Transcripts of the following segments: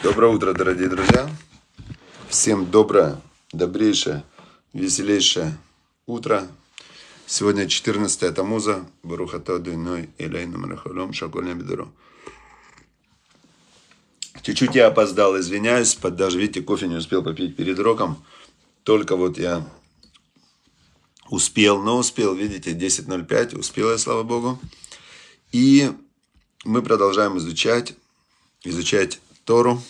Доброе утро, дорогие друзья. Всем доброе, добрейшее, веселейшее утро. Сегодня 14 Тамуза. Барухата Дуйной Элейна Марахалом Шакольня Бедуро. Чуть-чуть я опоздал, извиняюсь. Под даже, видите, кофе не успел попить перед роком. Только вот я успел, но успел, видите, 10.05, успел я, слава Богу. И мы продолжаем изучать, изучать Тору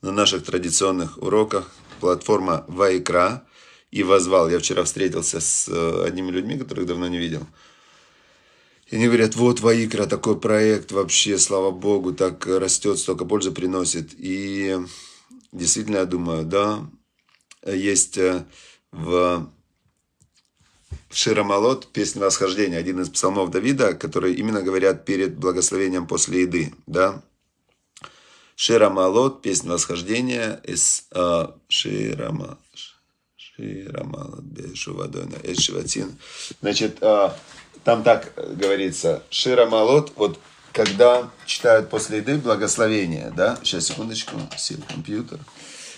на наших традиционных уроках. Платформа Вайкра и возвал. Я вчера встретился с э, одними людьми, которых давно не видел. И они говорят, вот Ваикра, такой проект вообще, слава Богу, так растет, столько пользы приносит. И действительно, я думаю, да, есть э, в Ширамалот, песня восхождения, один из псалмов Давида, которые именно говорят перед благословением после еды, да, Ширамалот, песня восхождения из э, Ширама, Ширамалот, Бешувадона, Эшиватин. Значит, э, там так говорится, Ширамалот, вот когда читают после еды благословение, да, сейчас, секундочку, сел компьютер,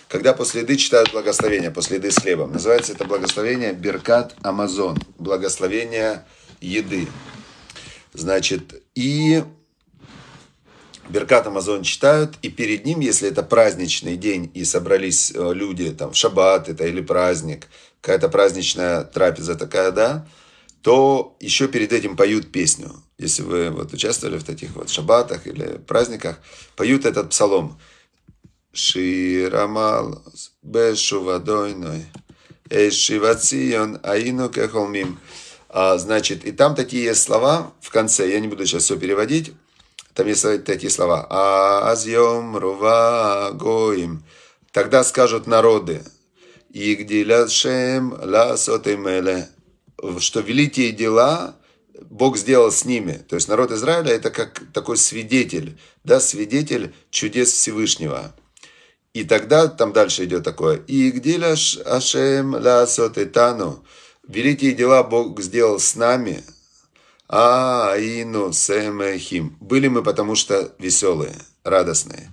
когда после еды читают благословение, после еды с хлебом. Называется это благословение Беркат Амазон, благословение еды. Значит, и Беркат Амазон читают, и перед ним, если это праздничный день, и собрались э, люди, там, в шаббат это или праздник, какая-то праздничная трапеза такая, да, то еще перед этим поют песню. Если вы вот участвовали в таких вот шаббатах или праздниках, поют этот псалом. Ширамал бешувадойной, эшивацион аину кехолмим. А, значит, и там такие есть слова в конце, я не буду сейчас все переводить, там есть такие слова. Азьем рува гоим. Тогда скажут народы. Игдиляшем ла сотемеле. Что великие дела Бог сделал с ними. То есть народ Израиля это как такой свидетель, да, свидетель чудес Всевышнего. И тогда там дальше идет такое. Игдиляш ашем ла сотетану. Великие дела Бог сделал с нами, Аину Семехим. Были мы потому что веселые, радостные.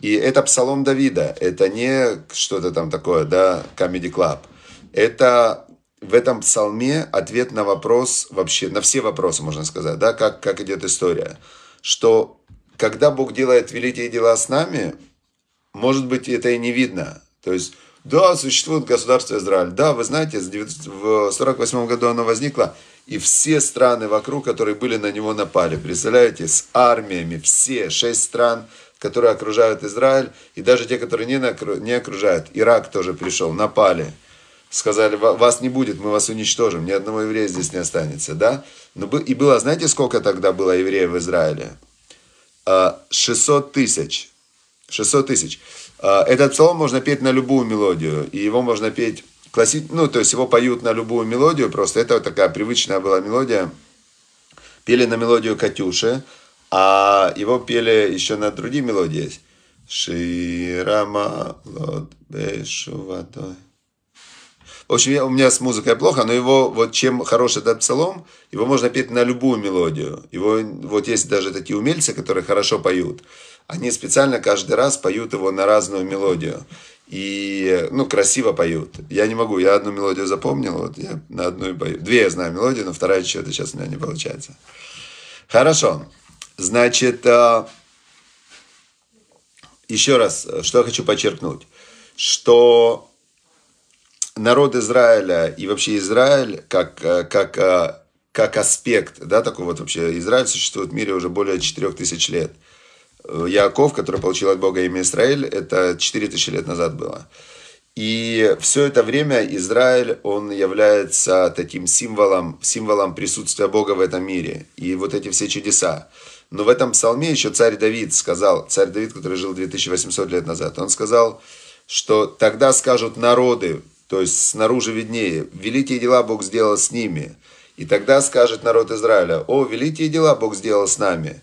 И это псалом Давида. Это не что-то там такое, да, Comedy Club. Это в этом псалме ответ на вопрос, вообще на все вопросы, можно сказать, да, как, как идет история. Что когда Бог делает великие дела с нами, может быть, это и не видно. То есть, да, существует государство Израиль. Да, вы знаете, в 48 году оно возникло, и все страны вокруг, которые были на него напали. Представляете, с армиями, все шесть стран, которые окружают Израиль, и даже те, которые не, окружают. Ирак тоже пришел, напали. Сказали, вас не будет, мы вас уничтожим, ни одного еврея здесь не останется, да? Но, и было, знаете, сколько тогда было евреев в Израиле? 600 а, тысяч. 600 тысяч. А, этот псалом можно петь на любую мелодию, и его можно петь класси... ну, то есть его поют на любую мелодию, просто это вот такая привычная была мелодия. Пели на мелодию Катюши, а его пели еще на другие мелодии Ширама лот бешуватой. В общем, у меня с музыкой плохо, но его, вот чем хороший этот псалом, его можно петь на любую мелодию. Его, вот есть даже такие умельцы, которые хорошо поют. Они специально каждый раз поют его на разную мелодию и, ну, красиво поют. Я не могу, я одну мелодию запомнил, вот я на одну и пою. Две я знаю мелодии, но вторая что-то сейчас у меня не получается. Хорошо. Значит, а, еще раз, что я хочу подчеркнуть, что народ Израиля и вообще Израиль как, как, а, как аспект, да, такой вот вообще, Израиль существует в мире уже более 4000 лет – Яков, который получил от Бога имя Израиль, это 4000 лет назад было. И все это время Израиль, он является таким символом, символом присутствия Бога в этом мире. И вот эти все чудеса. Но в этом псалме еще царь Давид сказал, царь Давид, который жил 2800 лет назад, он сказал, что тогда скажут народы, то есть снаружи виднее, великие дела Бог сделал с ними. И тогда скажет народ Израиля, о, великие дела Бог сделал с нами.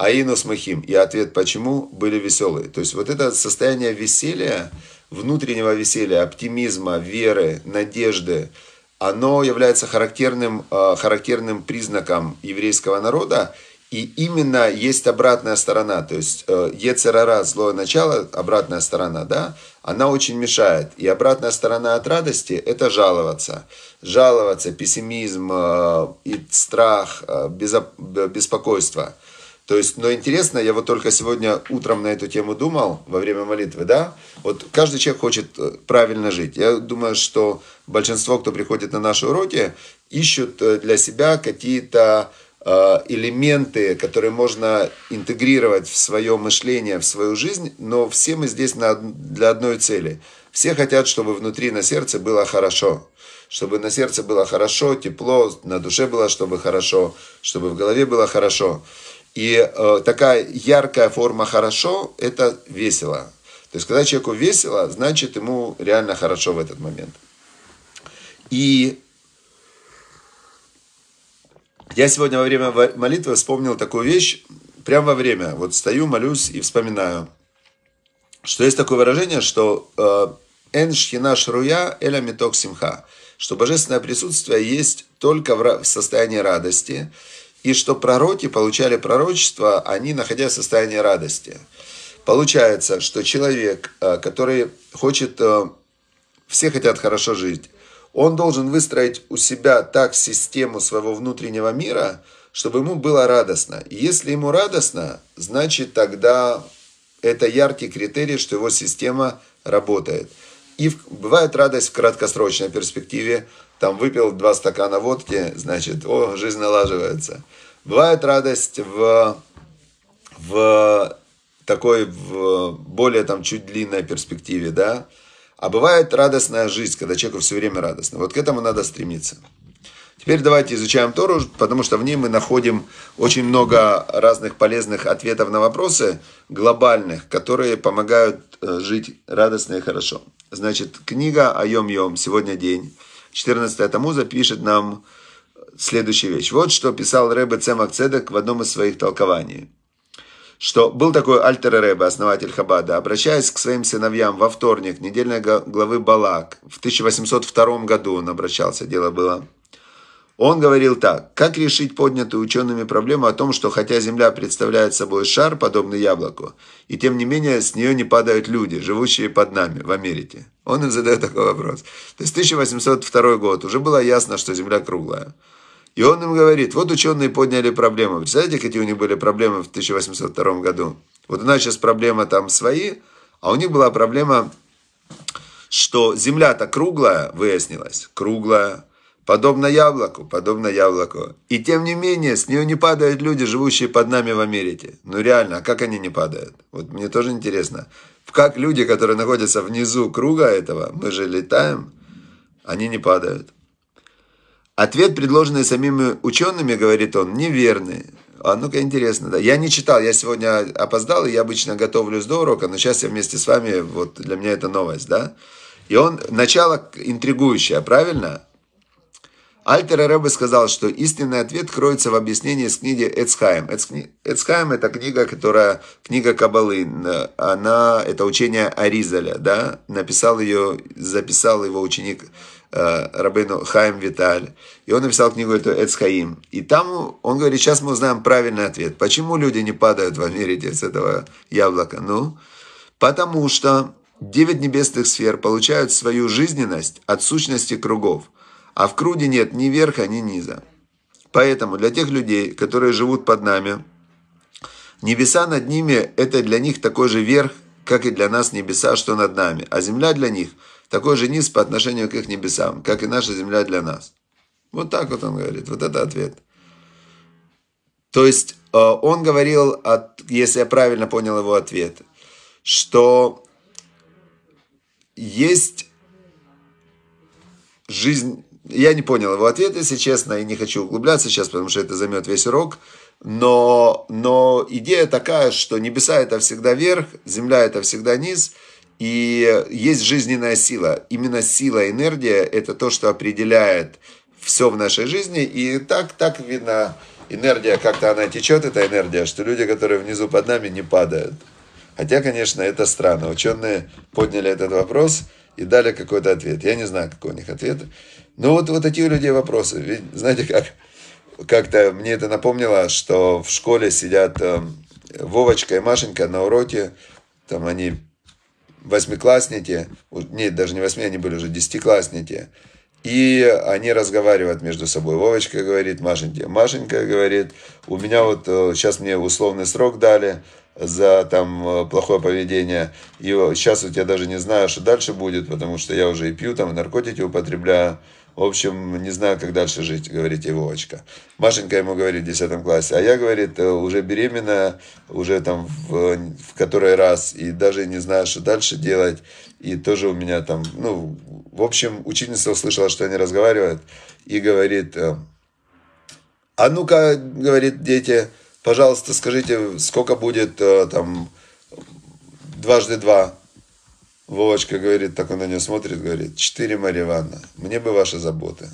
Аину смахим. И ответ почему были веселые. То есть вот это состояние веселья, внутреннего веселья, оптимизма, веры, надежды, оно является характерным, а, характерным признаком еврейского народа. И именно есть обратная сторона, то есть э, Ецерара, злое начало, обратная сторона, да, она очень мешает. И обратная сторона от радости – это жаловаться. Жаловаться, пессимизм, э, и страх, э, беспокойство. То есть, но интересно, я вот только сегодня утром на эту тему думал во время молитвы, да, вот каждый человек хочет э, правильно жить. Я думаю, что большинство, кто приходит на наши уроки, ищут для себя какие-то элементы, которые можно интегрировать в свое мышление, в свою жизнь, но все мы здесь для одной цели. Все хотят, чтобы внутри на сердце было хорошо чтобы на сердце было хорошо, тепло, на душе было, чтобы хорошо, чтобы в голове было хорошо. И э, такая яркая форма хорошо – это весело. То есть, когда человеку весело, значит, ему реально хорошо в этот момент. И я сегодня во время молитвы вспомнил такую вещь, прямо во время. Вот стою, молюсь и вспоминаю, что есть такое выражение, что э, «эн шхина шруя эля миток симха» что божественное присутствие есть только в состоянии радости, и что пророки получали пророчество, они находясь в состоянии радости. Получается, что человек, э, который хочет, э, все хотят хорошо жить, он должен выстроить у себя так систему своего внутреннего мира, чтобы ему было радостно. И если ему радостно, значит тогда это яркий критерий, что его система работает. И бывает радость в краткосрочной перспективе. Там выпил два стакана водки, значит, о, жизнь налаживается. Бывает радость в, в такой, в более там чуть длинной перспективе, да. А бывает радостная жизнь, когда человеку все время радостно. Вот к этому надо стремиться. Теперь давайте изучаем Тору, потому что в ней мы находим очень много разных полезных ответов на вопросы глобальных, которые помогают э, жить радостно и хорошо. Значит, книга Айом Йом, сегодня день, 14 Тамуза пишет нам следующую вещь. Вот что писал Рэбе Цемак Цедек в одном из своих толкований. Что был такой Альтер Рэбе, основатель Хабада, обращаясь к своим сыновьям во вторник, недельной главы Балак, в 1802 году он обращался, дело было – он говорил так, как решить поднятую учеными проблему о том, что хотя Земля представляет собой шар, подобный яблоку, и тем не менее с нее не падают люди, живущие под нами в Америке. Он им задает такой вопрос. То есть 1802 год, уже было ясно, что Земля круглая. И он им говорит, вот ученые подняли проблему. Представляете, какие у них были проблемы в 1802 году? Вот у нас сейчас проблема там свои, а у них была проблема, что Земля-то круглая, выяснилось, круглая, Подобно яблоку, подобно яблоку. И тем не менее, с нее не падают люди, живущие под нами в Америке. Ну реально, а как они не падают? Вот мне тоже интересно. Как люди, которые находятся внизу круга этого, мы же летаем, они не падают. Ответ, предложенный самими учеными, говорит он, неверный. А ну-ка интересно, да. Я не читал, я сегодня опоздал, и я обычно готовлюсь до урока, но сейчас я вместе с вами, вот для меня это новость, да. И он, начало интригующее, правильно? Альтер Рэбе сказал, что истинный ответ кроется в объяснении из книги Эцхайм. Эцхайм – это книга, которая, книга Кабалы. Она, это учение Аризаля, да? Написал ее, записал его ученик э, Рабейну Хайм Виталь. И он написал книгу эту Эцхаим. И там он говорит, сейчас мы узнаем правильный ответ. Почему люди не падают в Америке с этого яблока? Ну, потому что девять небесных сфер получают свою жизненность от сущности кругов – а в круге нет ни верха, ни низа. Поэтому для тех людей, которые живут под нами, небеса над ними – это для них такой же верх, как и для нас небеса, что над нами. А земля для них – такой же низ по отношению к их небесам, как и наша земля для нас. Вот так вот он говорит. Вот это ответ. То есть э, он говорил, если я правильно понял его ответ, что есть жизнь я не понял его ответ, если честно, и не хочу углубляться сейчас, потому что это займет весь урок. Но, но идея такая, что небеса это всегда верх, земля это всегда низ, и есть жизненная сила. Именно сила, энергия – это то, что определяет все в нашей жизни. И так, так видно, энергия, как-то она течет, эта энергия, что люди, которые внизу под нами, не падают. Хотя, конечно, это странно. Ученые подняли этот вопрос и дали какой-то ответ. Я не знаю, какой у них ответ. Ну вот, вот такие у людей вопросы. Ведь, знаете как, как-то мне это напомнило, что в школе сидят э, Вовочка и Машенька на уроке, там они восьмиклассники, нет, даже не восьми, они были уже десятиклассники, и они разговаривают между собой. Вовочка говорит Машеньке, Машенька говорит, у меня вот сейчас мне условный срок дали, за там э, плохое поведение. И сейчас вот я даже не знаю, что дальше будет, потому что я уже и пью, там, и наркотики употребляю. В общем, не знаю, как дальше жить, говорит Вовочка. Машенька ему говорит в 10 классе, а я, говорит, э, уже беременна, уже там в, в который раз, и даже не знаю, что дальше делать. И тоже у меня там, ну, в общем, учительница услышала, что они разговаривают, и говорит, э, а ну-ка, говорит, дети, пожалуйста, скажите, сколько будет э, там дважды два? Вовочка говорит, так он на нее смотрит, говорит, четыре Марья Ивановна, мне бы ваши заботы.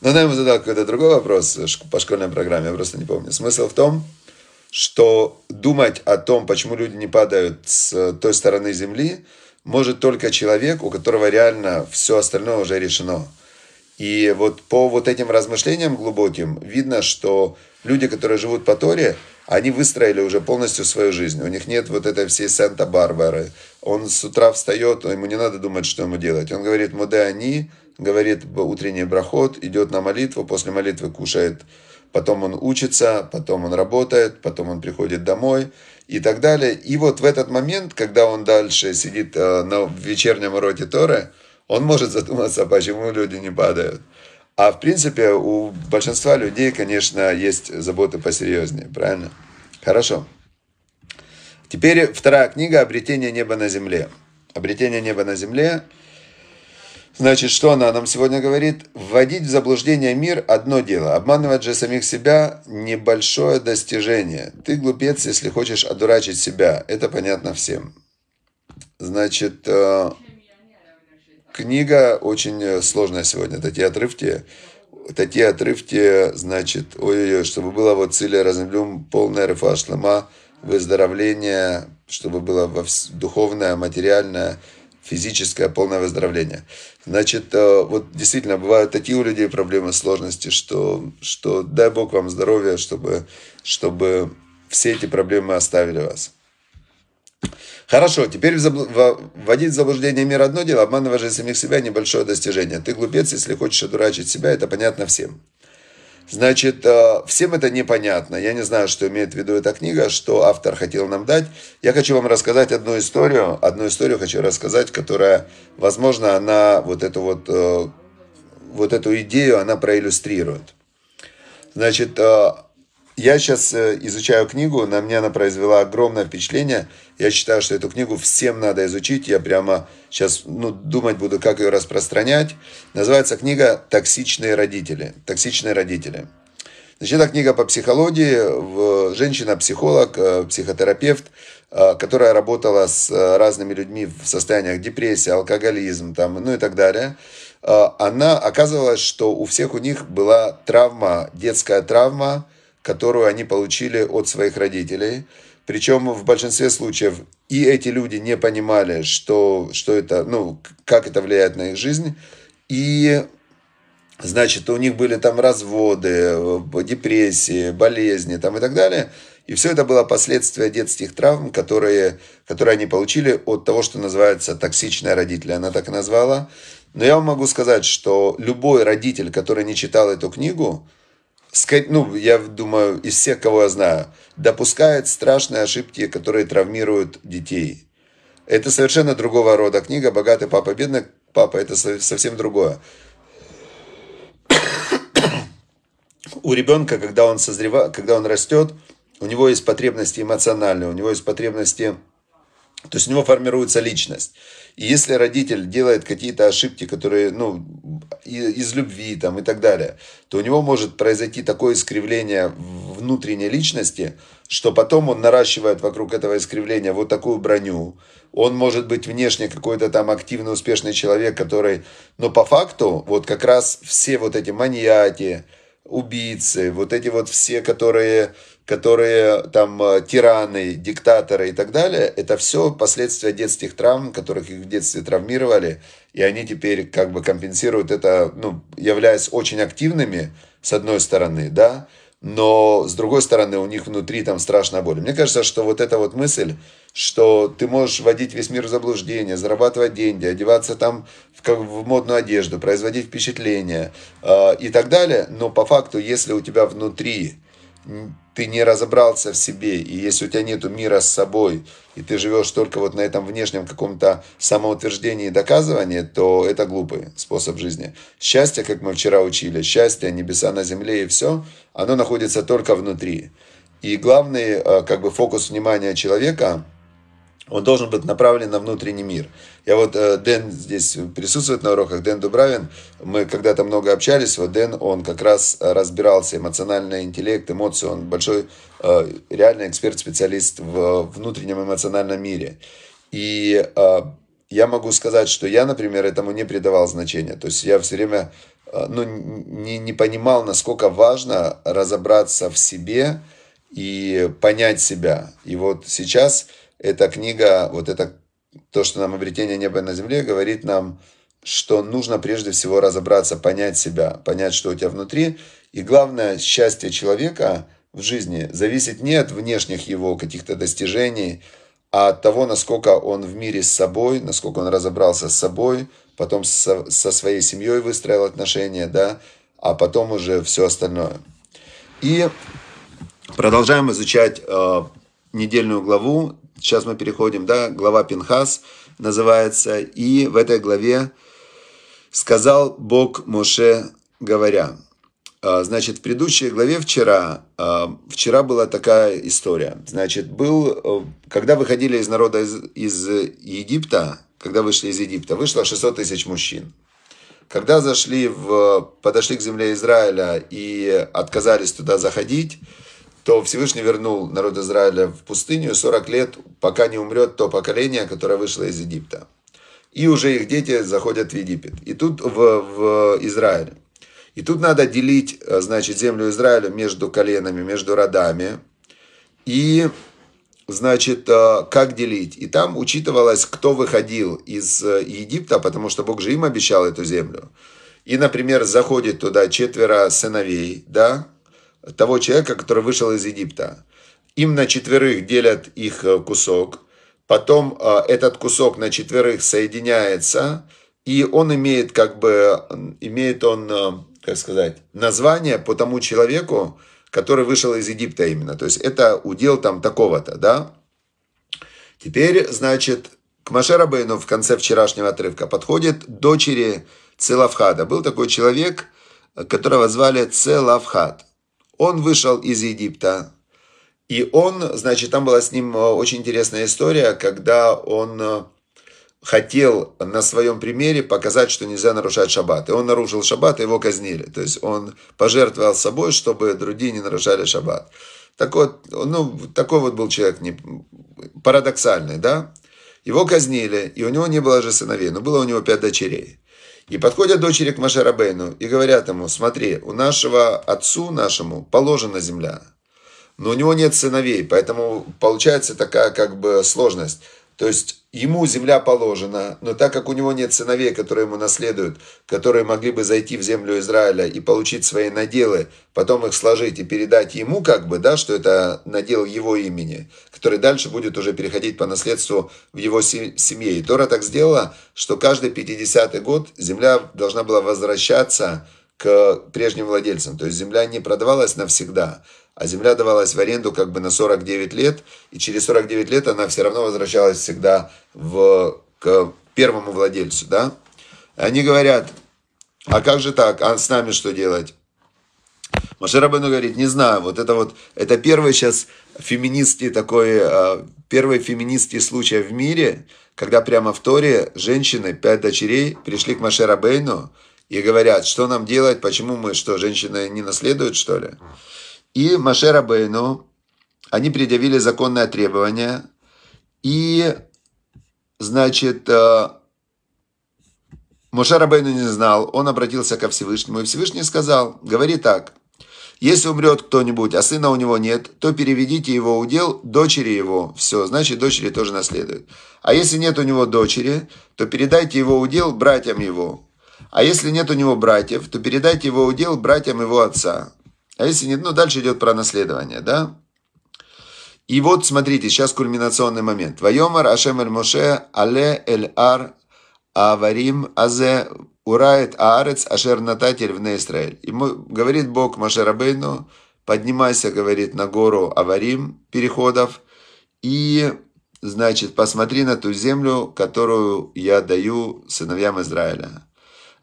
Но она ему задала какой-то другой вопрос по школьной программе, я просто не помню. Смысл в том, что думать о том, почему люди не падают с той стороны земли, может только человек, у которого реально все остальное уже решено. И вот по вот этим размышлениям глубоким видно, что люди, которые живут по Торе, они выстроили уже полностью свою жизнь. У них нет вот этой всей Санта-Барбары. Он с утра встает, ему не надо думать, что ему делать. Он говорит «Муде они», говорит утренний брахот, идет на молитву, после молитвы кушает, потом он учится, потом он работает, потом он приходит домой и так далее. И вот в этот момент, когда он дальше сидит э, на вечернем уроке Торы, он может задуматься, почему люди не падают. А в принципе у большинства людей, конечно, есть заботы посерьезнее, правильно? Хорошо. Теперь вторая книга «Обретение неба на земле». «Обретение неба на земле» Значит, что она нам сегодня говорит? Вводить в заблуждение мир – одно дело. Обманывать же самих себя – небольшое достижение. Ты глупец, если хочешь одурачить себя. Это понятно всем. Значит, э, Книга очень э, сложная сегодня. Такие отрывки, такие отрывки, значит, ой-ой-ой, чтобы было вот цель разумлюм, полная рефа шлема, выздоровление, чтобы было духовное, материальное, физическое полное выздоровление. Значит, э, вот действительно, бывают такие у людей проблемы, сложности, что, что дай Бог вам здоровья, чтобы, чтобы все эти проблемы оставили вас. Хорошо, теперь вводить в заблуждение мир одно дело, обманывать же самих себя небольшое достижение. Ты глупец, если хочешь одурачить себя, это понятно всем. Значит, э, всем это непонятно. Я не знаю, что имеет в виду эта книга, что автор хотел нам дать. Я хочу вам рассказать одну историю. Одну историю хочу рассказать, которая, возможно, она вот эту вот, э, вот эту идею, она проиллюстрирует. Значит, э, я сейчас э, изучаю книгу, на меня она произвела огромное впечатление. Я считаю, что эту книгу всем надо изучить. Я прямо сейчас ну, думать буду, как ее распространять. Называется книга «Токсичные родители». «Токсичные родители». Значит, это книга по психологии. Женщина-психолог, э, психотерапевт, э, которая работала с разными людьми в состояниях депрессии, алкоголизм, там, ну и так далее. Она оказывалась, что у всех у них была травма, детская травма, которую они получили от своих родителей. Причем в большинстве случаев и эти люди не понимали, что, что это, ну, как это влияет на их жизнь. И, значит, у них были там разводы, депрессии, болезни там и так далее. И все это было последствия детских травм, которые, которые они получили от того, что называется токсичные родители. Она так и назвала. Но я вам могу сказать, что любой родитель, который не читал эту книгу, ну, я думаю, из всех, кого я знаю, допускает страшные ошибки, которые травмируют детей. Это совершенно другого рода книга «Богатый папа, бедный папа» – это совсем другое. У ребенка, когда он созревает, когда он растет, у него есть потребности эмоциональные, у него есть потребности, то есть у него формируется личность. И если родитель делает какие-то ошибки, которые, ну, из любви там и так далее, то у него может произойти такое искривление внутренней личности, что потом он наращивает вокруг этого искривления вот такую броню. Он может быть внешне какой-то там активный, успешный человек, который... Но по факту вот как раз все вот эти маньяки, убийцы, вот эти вот все, которые которые там э, тираны, диктаторы и так далее, это все последствия детских травм, которых их в детстве травмировали, и они теперь как бы компенсируют это, ну, являясь очень активными, с одной стороны, да, но с другой стороны у них внутри там страшная боль. Мне кажется, что вот эта вот мысль, что ты можешь вводить весь мир в заблуждение, зарабатывать деньги, одеваться там в, как, в модную одежду, производить впечатление э, и так далее, но по факту, если у тебя внутри ты не разобрался в себе, и если у тебя нет мира с собой, и ты живешь только вот на этом внешнем каком-то самоутверждении и доказывании, то это глупый способ жизни. Счастье, как мы вчера учили, счастье, небеса на земле и все, оно находится только внутри. И главный э, как бы фокус внимания человека – он должен быть направлен на внутренний мир. Я вот, э, Дэн здесь присутствует на уроках, Дэн Дубравин, мы когда-то много общались, вот Дэн, он как раз разбирался, эмоциональный интеллект, эмоции, он большой, э, реальный эксперт-специалист в внутреннем эмоциональном мире. И э, я могу сказать, что я, например, этому не придавал значения. То есть я все время ну, не, не понимал, насколько важно разобраться в себе и понять себя. И вот сейчас эта книга, вот это то, что нам обретение неба на земле, говорит нам, что нужно прежде всего разобраться, понять себя, понять, что у тебя внутри. И главное, счастье человека в жизни зависит не от внешних его каких-то достижений, а от того, насколько он в мире с собой, насколько он разобрался с собой, потом со, со своей семьей выстроил отношения, да, а потом уже все остальное. И продолжаем изучать э, недельную главу Сейчас мы переходим, да, глава Пинхас называется. И в этой главе сказал Бог Моше, говоря. А, значит, в предыдущей главе вчера, а, вчера была такая история. Значит, был, э, когда выходили из народа из, из Египта, когда вышли из Египта, вышло 600 тысяч мужчин. Когда зашли в, подошли к земле Израиля и отказались туда заходить, то Всевышний вернул народ Израиля в пустыню 40 лет, пока не умрет то поколение, которое вышло из Египта. И уже их дети заходят в Египет. И тут в, в Израиль. И тут надо делить, э, значит, землю Израиля между коленами, между родами. И, значит, э, как делить? И там учитывалось, кто выходил из э, Египта, потому что Бог же им обещал эту землю. И, например, заходит туда четверо сыновей, да, того человека, который вышел из Египта. Им на четверых делят их э, кусок, потом э, этот кусок на четверых соединяется, и он имеет как бы, имеет он, э, как сказать, название по тому человеку, который вышел из Египта именно. То есть это удел там такого-то, да. Теперь, значит, к Машерабейну в конце вчерашнего отрывка подходит дочери Целавхада. Был такой человек, которого звали Целавхад. Он вышел из Египта, и он, значит, там была с ним э, очень интересная история, когда он э, хотел на своем примере показать, что нельзя нарушать шаббат. И он нарушил шаббат, и его казнили. То есть он пожертвовал собой, чтобы другие не нарушали шаббат. Так вот, ну, такой вот был человек не, парадоксальный, да? Его казнили, и у него не было же сыновей, но было у него пять дочерей. И подходят дочери к Машарабейну и говорят ему, смотри, у нашего отцу нашему положена земля, но у него нет сыновей, поэтому получается такая как бы сложность. То есть ему земля положена, но так как у него нет сыновей, которые ему наследуют, которые могли бы зайти в землю Израиля и получить свои наделы, потом их сложить и передать ему как бы, да, что это надел его имени, который дальше будет уже переходить по наследству в его семье. И Тора так сделала, что каждый 50-й год земля должна была возвращаться к прежним владельцам. То есть земля не продавалась навсегда, а земля давалась в аренду как бы на 49 лет, и через 49 лет она все равно возвращалась всегда в, к первому владельцу, да? Они говорят, а как же так, а с нами что делать? Машерабану говорит, не знаю, вот это вот, это первый сейчас феминистский такой, а, первый феминистский случай в мире, когда прямо в Торе женщины, пять дочерей, пришли к Машерабейну и говорят, что нам делать, почему мы, что, женщины не наследуют, что ли? И Маше Рабейну, они предъявили законное требование, и, значит, э, Моше Рабейну не знал, он обратился ко Всевышнему, и Всевышний сказал, говори так, Если умрет кто-нибудь, а сына у него нет, то переведите его удел дочери его. Все, значит, дочери тоже наследуют. А если нет у него дочери, то передайте его удел братьям его. А если нет у него братьев, то передайте его удел братьям его отца. А если нет, ну дальше идет про наследование, да? И вот смотрите, сейчас кульминационный момент. Вайомар Ашем эль Моше але эль ар аварим азе урает аарец ашер нататель в Израиль. И говорит Бог Моше Рабейну, поднимайся, говорит, на гору Аварим переходов и, значит, посмотри на ту землю, которую я даю сыновьям Израиля.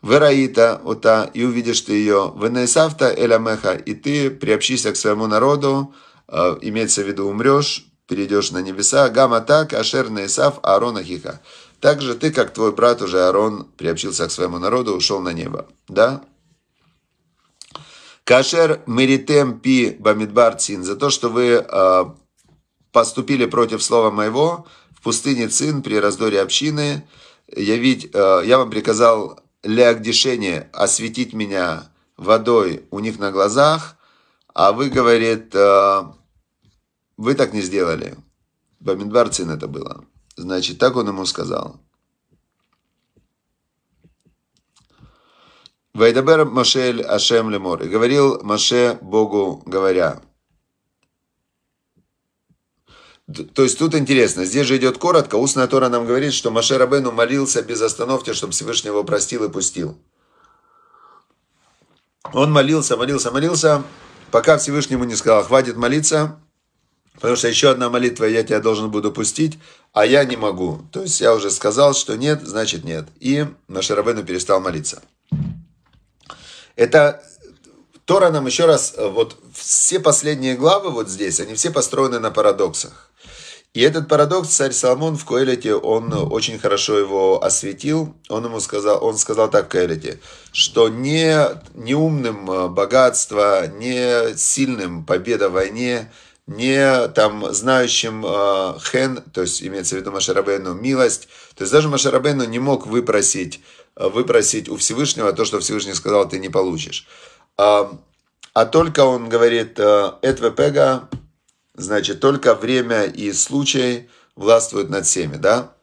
Вераита, ута, и увидишь ты ее. Венесавта эламеха, и ты приобщишься к своему народу, э, имеется в виду умрешь, перейдешь на небеса. Гама так, ашер неисав, Аарона хиха. Также ты, как твой брат уже Аарон, приобщился к своему народу, ушел на небо. Да? Кашер меритем пи бамидбар цин. За то, что вы э, поступили против слова моего в пустыне цин при раздоре общины, я, ведь, э, я вам приказал леагдишение осветить меня водой у них на глазах, а вы, говорит, э, вы так не сделали. Бамидбар цин это было. Значит, так он ему сказал. Вайдабер Машель Ашем Лемор. И говорил Маше Богу, говоря. То есть тут интересно, здесь же идет коротко, устная Тора нам говорит, что Маше Рабену молился без остановки, чтобы Всевышний его простил и пустил. Он молился, молился, молился, пока Всевышнему не сказал, хватит молиться, Потому что еще одна молитва я тебя должен буду пустить, а я не могу. То есть я уже сказал, что нет, значит нет. И Машарабену перестал молиться. Это Тора нам еще раз, вот все последние главы вот здесь, они все построены на парадоксах. И этот парадокс царь Соломон в Коэлете, он очень хорошо его осветил. Он ему сказал, он сказал так в Коэлете, что не, не умным богатство, не сильным победа в войне – не там знающим э, хен, то есть имеется в виду Машарабену, милость. То есть даже Машарабену не мог выпросить, э, выпросить у Всевышнего то, что Всевышний сказал, ты не получишь. А, а только он говорит, э, Этвепега, значит, только время и случай властвуют над всеми, да?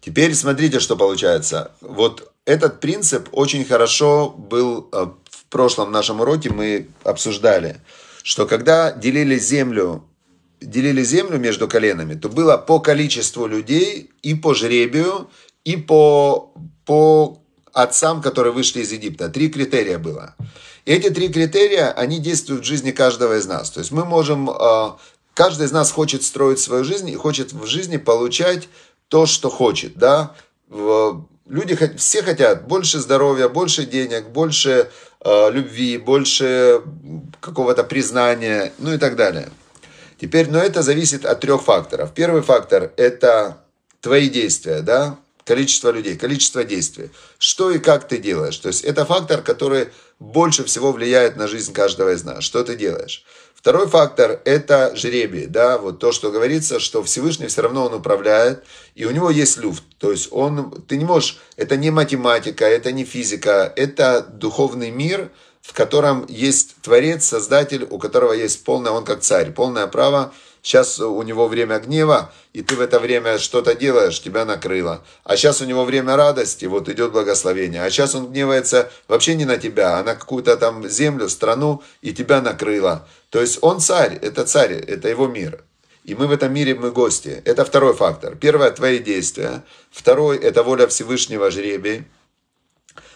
Теперь смотрите, что получается. Вот этот принцип очень хорошо был э, в прошлом нашем уроке, мы обсуждали – что когда делили землю, делили землю между коленами, то было по количеству людей и по жребию, и по, по отцам, которые вышли из Египта. Три критерия было. И эти три критерия, они действуют в жизни каждого из нас. То есть мы можем, а, каждый из нас хочет строить свою жизнь и хочет в жизни получать то, что хочет, да. Люди все хотят больше здоровья, больше денег, больше Э, любви, больше какого-то признания, ну и так далее. Теперь, но это зависит от трех факторов. Первый фактор – это твои действия, да, количество людей, количество действий. Что и как ты делаешь. То есть это фактор, который больше всего влияет на жизнь каждого из нас. Что ты делаешь? Второй фактор – это жребий, да, вот то, что говорится, что Всевышний все равно он управляет, и у него есть люфт, то есть он, ты не можешь, это не математика, это не физика, это духовный мир, в котором есть Творец, Создатель, у которого есть полное, он как царь, полное право Сейчас у него время гнева, и ты в это время что-то делаешь, тебя накрыло. А сейчас у него время радости, вот идет благословение. А сейчас он гневается вообще не на тебя, а на какую-то там землю, страну, и тебя накрыло. То есть он царь, это царь, это его мир. И мы в этом мире, мы гости. Это второй фактор. Первое, твои действия. Второй, это воля Всевышнего жребий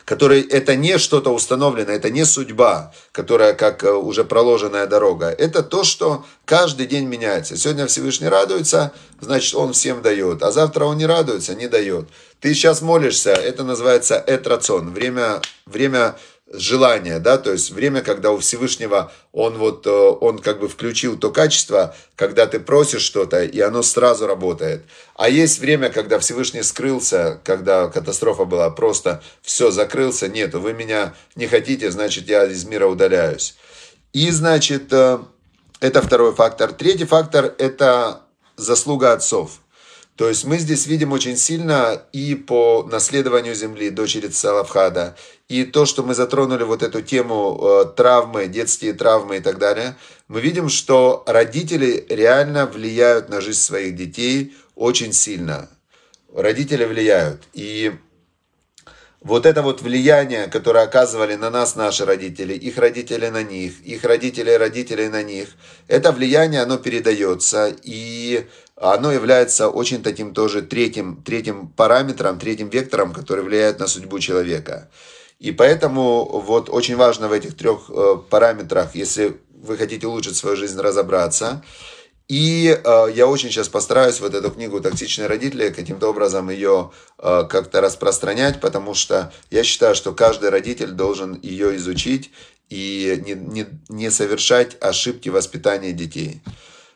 который это не что-то установленное, это не судьба, которая как э, уже проложенная дорога. Это то, что каждый день меняется. Сегодня Всевышний радуется, значит, он всем дает. А завтра он не радуется, не дает. Ты сейчас молишься, это называется этрацион, время, время желание, да, то есть время, когда у Всевышнего он вот, э, он как бы включил то качество, когда ты просишь что-то, и оно сразу работает. А есть время, когда Всевышний скрылся, когда катастрофа была, просто все закрылся, нету, вы меня не хотите, значит, я из мира удаляюсь. И, значит, э, это второй фактор. Третий фактор – это заслуга отцов. То есть мы здесь видим очень сильно и по наследованию земли дочери Салавхада, и то, что мы затронули вот эту тему э, травмы, детские травмы и так далее, мы видим, что родители реально влияют на жизнь своих детей очень сильно. Родители влияют. И вот это вот влияние, которое оказывали на нас наши родители, их родители на них, их родители родители на них, это влияние, оно передается, и оно является очень таким тоже третьим, третьим параметром, третьим вектором, который влияет на судьбу человека. И поэтому вот очень важно в этих трех э, параметрах, если вы хотите улучшить свою жизнь, разобраться – и э, я очень сейчас постараюсь вот эту книгу «Токсичные родители» каким-то образом ее э, как-то распространять, потому что я считаю, что каждый родитель должен ее изучить и не, не, не совершать ошибки воспитания детей.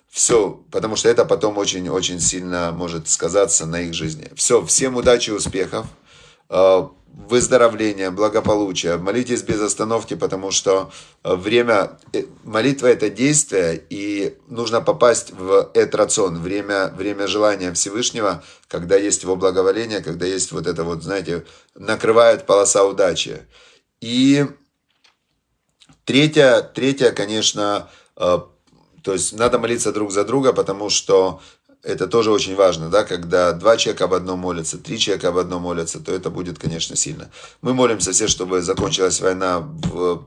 Все, потому что это потом очень-очень сильно может сказаться на их жизни. Все, всем удачи и успехов. Э, выздоровления, благополучия. Молитесь без остановки, потому что э, время, э, молитва это действие, и нужно попасть в этот рацион, время, время желания Всевышнего, когда есть его благоволение, когда есть вот это вот, знаете, накрывает полоса удачи. И третье, третье, конечно, э, то есть надо молиться друг за друга, потому что это тоже очень важно, да, когда два человека об одном молятся, три человека об одном молятся, то это будет, конечно, сильно. Мы молимся все, чтобы закончилась война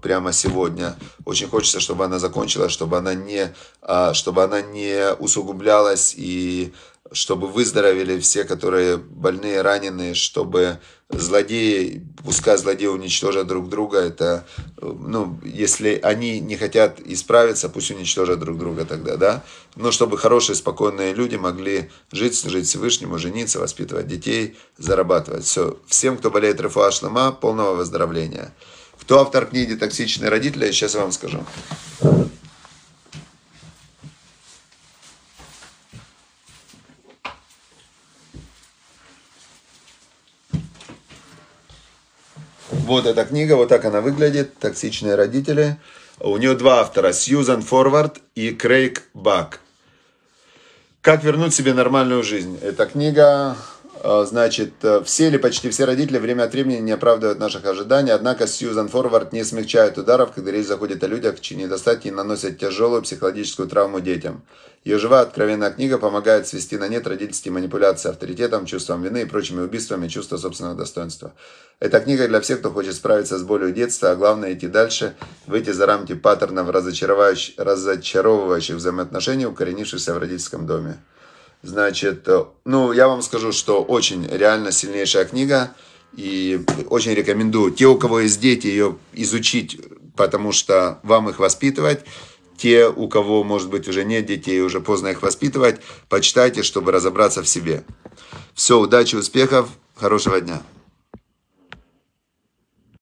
прямо сегодня. Очень хочется, чтобы она закончилась, чтобы она не, а, чтобы она не усугублялась и чтобы выздоровели все, которые больные, раненые, чтобы злодеи, пускай злодеи уничтожат друг друга, это, ну, если они не хотят исправиться, пусть уничтожат друг друга тогда, да, но чтобы хорошие, спокойные люди могли жить, жить Всевышнему, жениться, воспитывать детей, зарабатывать. Все. Всем, кто болеет РФА Шлама, полного выздоровления. Кто автор книги «Токсичные родители», сейчас я вам скажу. Вот эта книга, вот так она выглядит, «Токсичные родители». У нее два автора, Сьюзан Форвард и Крейг Бак. «Как вернуть себе нормальную жизнь». Эта книга значит, э, все или почти все родители время от времени не оправдывают наших ожиданий, однако Сьюзан Форвард не смягчает ударов, когда речь заходит о людях, чьи недостатки наносят тяжелую психологическую травму детям. Ее живая откровенная книга помогает свести на нет родительские манипуляции авторитетом, чувством вины и прочими убийствами чувства собственного достоинства. Эта книга для всех, кто хочет справиться с болью детства, а главное идти дальше, выйти за рамки паттернов разочаровывающих взаимоотношений, укоренившихся в родительском доме. Значит, э, ну, я вам скажу, что очень реально сильнейшая книга. И очень рекомендую. Те, у кого есть дети, ее изучить, потому что вам их воспитывать. Те, у кого, может быть, уже нет детей, уже поздно их воспитывать, почитайте, чтобы разобраться в себе. Все, удачи, успехов, хорошего дня.